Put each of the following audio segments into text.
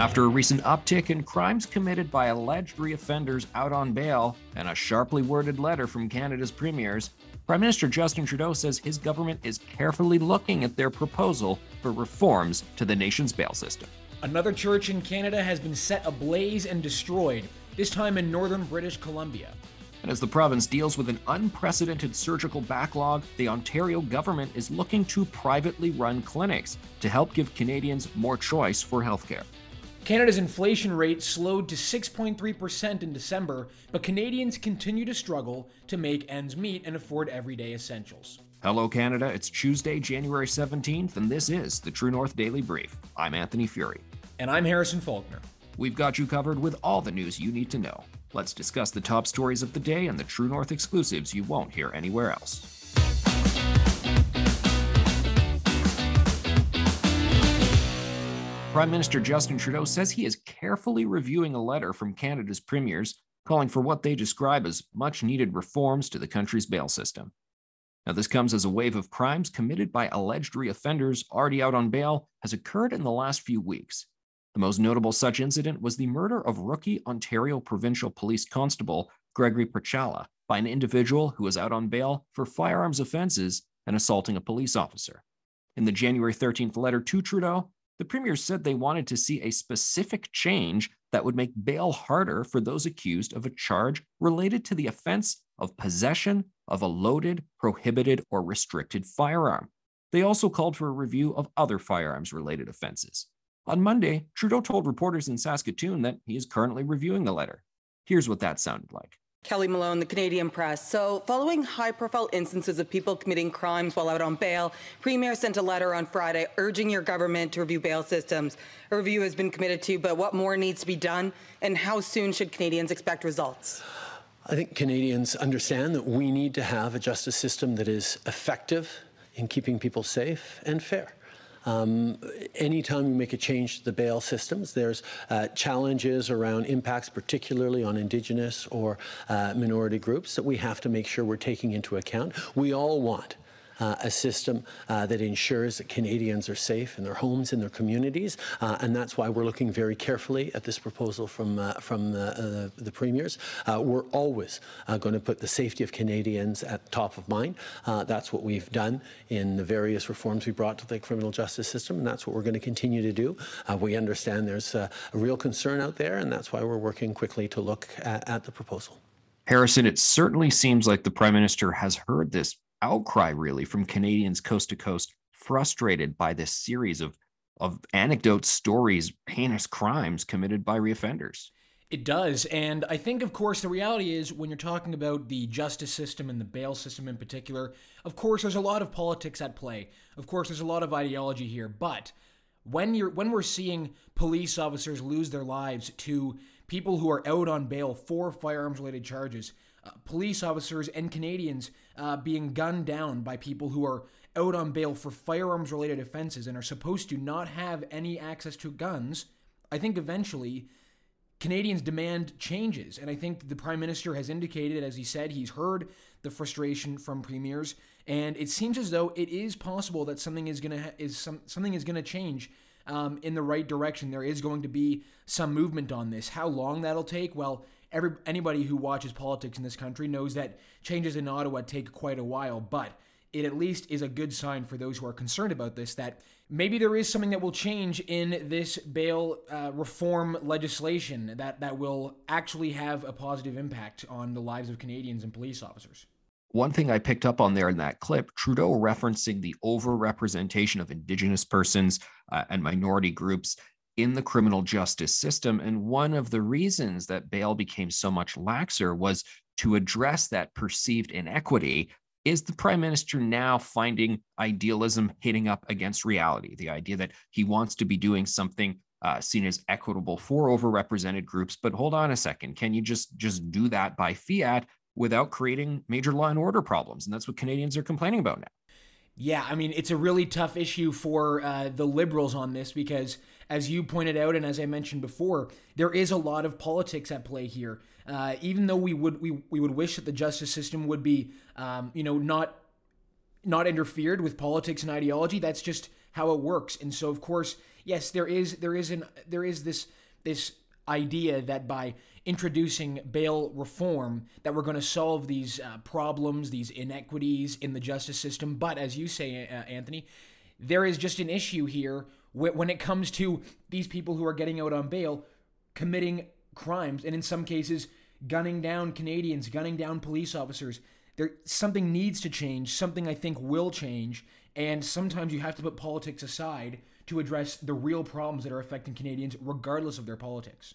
After a recent uptick in crimes committed by alleged reoffenders out on bail and a sharply worded letter from Canada's premiers, Prime Minister Justin Trudeau says his government is carefully looking at their proposal for reforms to the nation's bail system. Another church in Canada has been set ablaze and destroyed, this time in northern British Columbia. And as the province deals with an unprecedented surgical backlog, the Ontario government is looking to privately run clinics to help give Canadians more choice for healthcare. Canada's inflation rate slowed to 6.3% in December, but Canadians continue to struggle to make ends meet and afford everyday essentials. Hello, Canada. It's Tuesday, January 17th, and this is the True North Daily Brief. I'm Anthony Furey. And I'm Harrison Faulkner. We've got you covered with all the news you need to know. Let's discuss the top stories of the day and the True North exclusives you won't hear anywhere else. Prime Minister Justin Trudeau says he is carefully reviewing a letter from Canada's premiers calling for what they describe as much needed reforms to the country's bail system. Now, this comes as a wave of crimes committed by alleged reoffenders already out on bail has occurred in the last few weeks. The most notable such incident was the murder of rookie Ontario Provincial Police Constable Gregory Pierzchala by an individual who was out on bail for firearms offenses and assaulting a police officer. In the January 13th letter to Trudeau, the premier said they wanted to see a specific change that would make bail harder for those accused of a charge related to the offense of possession of a loaded, prohibited, or restricted firearm. They also called for a review of other firearms related offenses. On Monday, Trudeau told reporters in Saskatoon that he is currently reviewing the letter. Here's what that sounded like. Kelly Malone, the Canadian Press. So, following high profile instances of people committing crimes while out on bail, Premier sent a letter on Friday urging your government to review bail systems. A review has been committed to, but what more needs to be done, and how soon should Canadians expect results? I think Canadians understand that we need to have a justice system that is effective in keeping people safe and fair. Um, anytime you make a change to the bail systems, there's uh, challenges around impacts, particularly on Indigenous or uh, minority groups, that we have to make sure we're taking into account. We all want uh, a system uh, that ensures that Canadians are safe in their homes, in their communities, uh, and that's why we're looking very carefully at this proposal from uh, from the, the premiers. Uh, we're always uh, going to put the safety of Canadians at top of mind. that's what we've done in the various reforms we brought to the criminal justice system, and that's what we're going to continue to do. we understand there's a real concern out there, and that's why we're working quickly to look at, at the proposal. Harrison, it certainly seems like the Prime Minister has heard this outcry really from Canadians coast to coast, frustrated by this series of of anecdotes, stories, heinous crimes committed by reoffenders. It does. And I think, of course, the reality is when you're talking about the justice system and the bail system in particular, of course, there's a lot of politics at play. Of course, there's a lot of ideology here. But when you're when we're seeing police officers lose their lives to people who are out on bail for firearms related charges, uh, police officers and Canadians uh, being gunned down by people who are out on bail for firearms related offenses and are supposed to not have any access to guns, I think eventually Canadians demand changes. And I think the Prime Minister has indicated, as he said, he's heard the frustration from premiers. And it seems as though it is possible that something is gonna ha- is some something is gonna change um, in the right direction. There is going to be some movement on this. How long that'll take? Well, every anybody who watches politics in this country knows that changes in Ottawa take quite a while, but it at least is a good sign for those who are concerned about this that maybe there is something that will change in this bail uh, reform legislation that, that will actually have a positive impact on the lives of Canadians and police officers. One thing I picked up on there in that clip, Trudeau referencing the overrepresentation of Indigenous persons uh, and minority groups in the criminal justice system. And one of the reasons that bail became so much laxer was to address that perceived inequity is the prime minister now finding idealism hitting up against reality? The idea that he wants to be doing something uh, seen as equitable for overrepresented groups, but hold on a second, can you just just do that by fiat without creating major law and order problems? And that's what Canadians are complaining about now. Yeah, I mean, it's a really tough issue for uh, the liberals on this because, as you pointed out, and as I mentioned before, there is a lot of politics at play here. Uh, even though we would we, we would wish that the justice system would be, um, you know, not not interfered with politics and ideology. That's just how it works. And so, of course, yes, there is there is an there is this this idea that by introducing bail reform that we're going to solve these uh, problems, these inequities in the justice system. But as you say, uh, Anthony, there is just an issue here when it comes to these people who are getting out on bail committing crimes and in some cases gunning down Canadians, gunning down police officers. There something needs to change, something I think will change, and sometimes you have to put politics aside to address the real problems that are affecting Canadians regardless of their politics.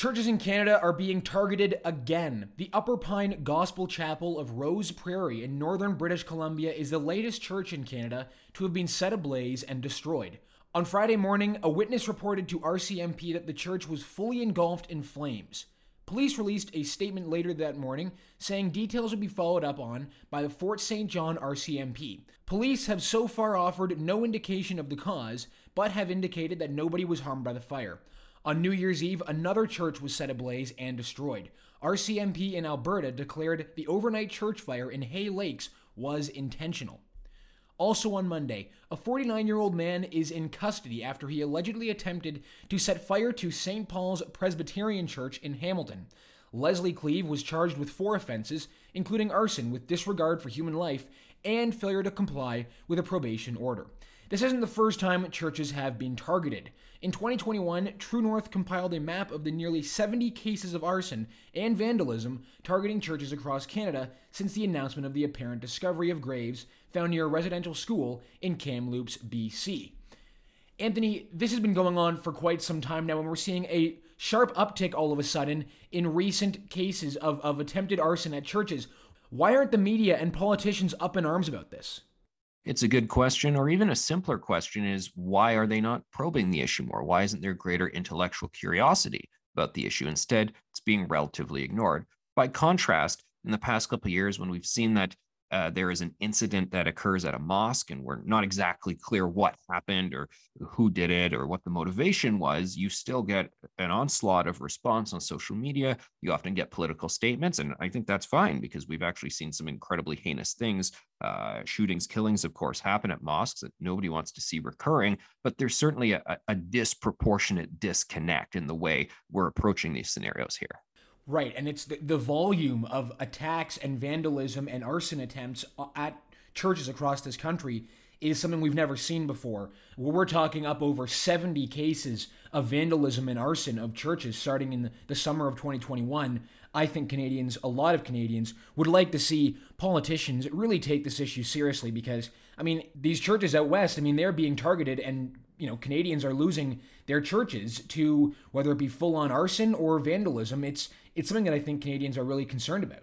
Churches in Canada are being targeted again. The Upper Pine Gospel Chapel of Rose Prairie in northern British Columbia is the latest church in Canada to have been set ablaze and destroyed. On Friday morning, a witness reported to RCMP that the church was fully engulfed in flames. Police released a statement later that morning saying details would be followed up on by the Fort St. John RCMP. Police have so far offered no indication of the cause, but have indicated that nobody was harmed by the fire. On New Year's Eve, another church was set ablaze and destroyed. RCMP in Alberta declared the overnight church fire in Hay Lakes was intentional. Also on Monday, a 49 year old man is in custody after he allegedly attempted to set fire to St. Paul's Presbyterian Church in Hamilton. Leslie Cleave was charged with four offenses, including arson with disregard for human life and failure to comply with a probation order. This isn't the first time churches have been targeted. In 2021, True North compiled a map of the nearly 70 cases of arson and vandalism targeting churches across Canada since the announcement of the apparent discovery of graves found near a residential school in Kamloops, BC. Anthony, this has been going on for quite some time now, and we're seeing a sharp uptick all of a sudden in recent cases of, of attempted arson at churches. Why aren't the media and politicians up in arms about this? It's a good question, or even a simpler question is why are they not probing the issue more? Why isn't there greater intellectual curiosity about the issue? Instead, it's being relatively ignored. By contrast, in the past couple years, when we've seen that uh, there is an incident that occurs at a mosque and we're not exactly clear what happened or who did it or what the motivation was, you still get an onslaught of response on social media. You often get political statements. And I think that's fine because we've actually seen some incredibly heinous things. Uh, shootings, killings, of course, happen at mosques that nobody wants to see recurring. But there's certainly a, a disproportionate disconnect in the way we're approaching these scenarios here. Right, and it's the, the volume of attacks and vandalism and arson attempts uh, at churches across this country is something we've never seen before. We're talking up over 70 cases of vandalism and arson of churches starting in the summer of 2021. I think Canadians, a lot of Canadians, would like to see politicians really take this issue seriously because, I mean, these churches out west, I mean, they're being targeted and, you know, Canadians are losing their churches to whether it be full on arson or vandalism. It's it's something that I think Canadians are really concerned about.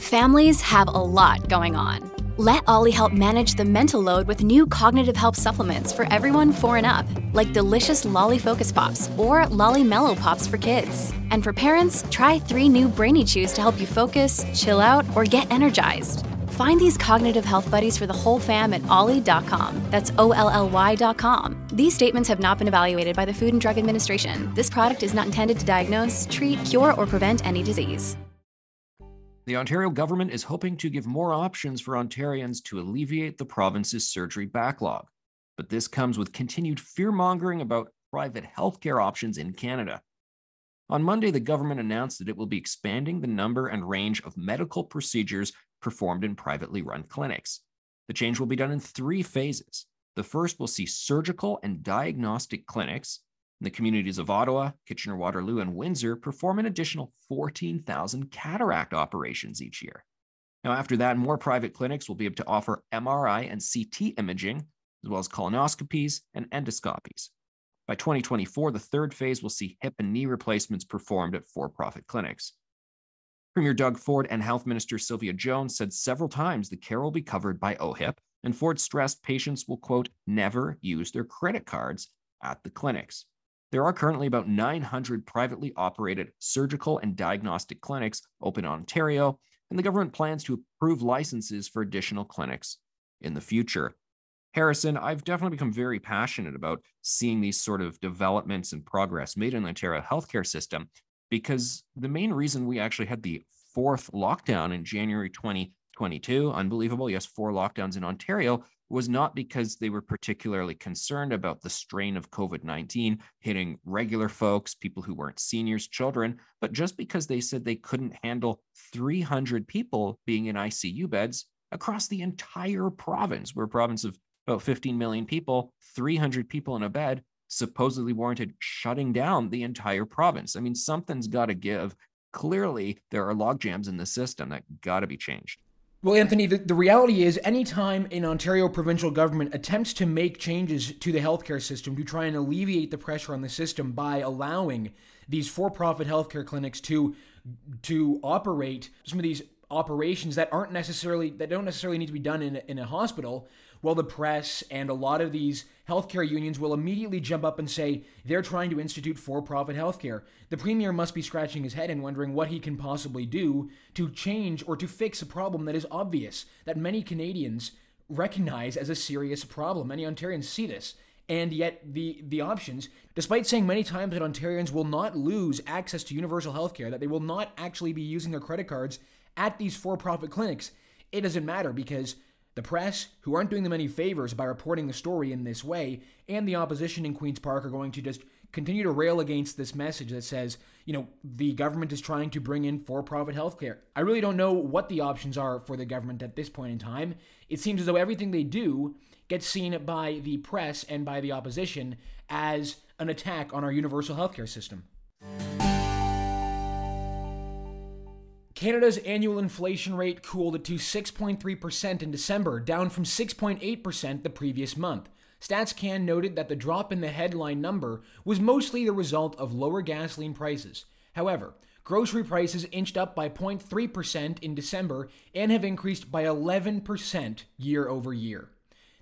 Families have a lot going on. Let Olly help manage the mental load with new cognitive help supplements for everyone four and up, like delicious Lolly Focus Pops or Lolly Mellow Pops for kids. And for parents, try three new Brainy Chews to help you focus, chill out, or get energized. Find these cognitive health buddies for the whole fam at olly.com. That's O L L Y.com. These statements have not been evaluated by the Food and Drug Administration. This product is not intended to diagnose, treat, cure, or prevent any disease. The Ontario government is hoping to give more options for Ontarians to alleviate the province's surgery backlog. But this comes with continued fear mongering about private healthcare options in Canada. On Monday, the government announced that it will be expanding the number and range of medical procedures performed in privately run clinics. The change will be done in three phases. The first will see surgical and diagnostic clinics in the communities of Ottawa, Kitchener Waterloo, and Windsor perform an additional 14,000 cataract operations each year. Now, after that, more private clinics will be able to offer MRI and CT imaging, as well as colonoscopies and endoscopies. By 2024, the third phase will see hip and knee replacements performed at for profit clinics. Premier Doug Ford and Health Minister Sylvia Jones said several times the care will be covered by OHIP, and Ford stressed patients will, quote, never use their credit cards at the clinics. There are currently about 900 privately operated surgical and diagnostic clinics open in Ontario, and the government plans to approve licenses for additional clinics in the future. Harrison, I've definitely become very passionate about seeing these sort of developments and progress made in the Ontario healthcare system because the main reason we actually had the fourth lockdown in January 2022, unbelievable, yes, four lockdowns in Ontario, was not because they were particularly concerned about the strain of COVID 19 hitting regular folks, people who weren't seniors, children, but just because they said they couldn't handle 300 people being in ICU beds across the entire province. We're a province of about 15 million people, 300 people in a bed supposedly warranted shutting down the entire province. I mean, something's got to give. Clearly, there are logjams in the system that got to be changed. Well, Anthony, the, the reality is anytime an Ontario provincial government attempts to make changes to the healthcare system to try and alleviate the pressure on the system by allowing these for-profit healthcare clinics to to operate some of these operations that aren't necessarily that don't necessarily need to be done in a, in a hospital well, the press and a lot of these healthcare unions will immediately jump up and say they're trying to institute for profit healthcare. The premier must be scratching his head and wondering what he can possibly do to change or to fix a problem that is obvious, that many Canadians recognize as a serious problem. Many Ontarians see this. And yet, the, the options, despite saying many times that Ontarians will not lose access to universal healthcare, that they will not actually be using their credit cards at these for profit clinics, it doesn't matter because the press, who aren't doing them any favors by reporting the story in this way, and the opposition in Queen's Park are going to just continue to rail against this message that says, you know, the government is trying to bring in for profit healthcare. I really don't know what the options are for the government at this point in time. It seems as though everything they do gets seen by the press and by the opposition as an attack on our universal healthcare system. Canada's annual inflation rate cooled to 6.3% in December, down from 6.8% the previous month. StatsCan noted that the drop in the headline number was mostly the result of lower gasoline prices. However, grocery prices inched up by 0.3% in December and have increased by 11% year over year.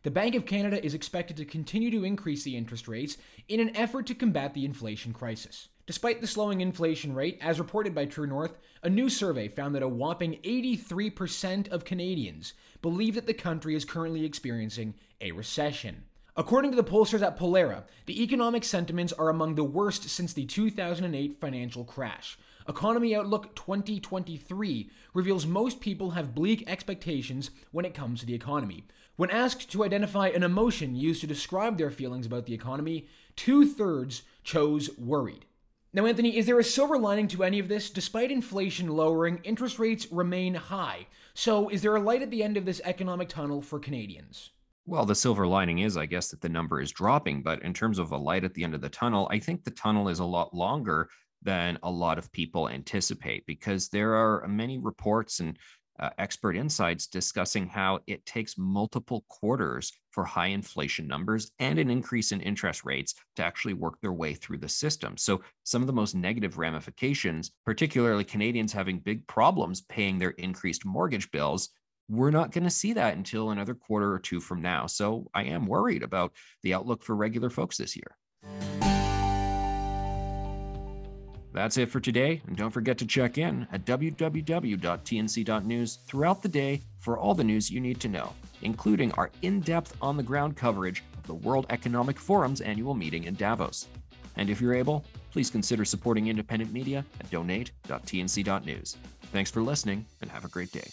The Bank of Canada is expected to continue to increase the interest rates in an effort to combat the inflation crisis. Despite the slowing inflation rate, as reported by True North, a new survey found that a whopping 83% of Canadians believe that the country is currently experiencing a recession. According to the pollsters at Pollara, the economic sentiments are among the worst since the 2008 financial crash. Economy Outlook 2023 reveals most people have bleak expectations when it comes to the economy. When asked to identify an emotion used to describe their feelings about the economy, two thirds chose worried. Now, Anthony, is there a silver lining to any of this? Despite inflation lowering, interest rates remain high. So, is there a light at the end of this economic tunnel for Canadians? Well, the silver lining is, I guess, that the number is dropping. But in terms of a light at the end of the tunnel, I think the tunnel is a lot longer than a lot of people anticipate because there are many reports and uh, expert insights discussing how it takes multiple quarters for high inflation numbers and an increase in interest rates to actually work their way through the system. So, some of the most negative ramifications, particularly Canadians having big problems paying their increased mortgage bills, we're not going to see that until another quarter or two from now. So, I am worried about the outlook for regular folks this year. That's it for today, and don't forget to check in at www.tnc.news throughout the day for all the news you need to know, including our in depth on the ground coverage of the World Economic Forum's annual meeting in Davos. And if you're able, please consider supporting independent media at donate.tnc.news. Thanks for listening, and have a great day.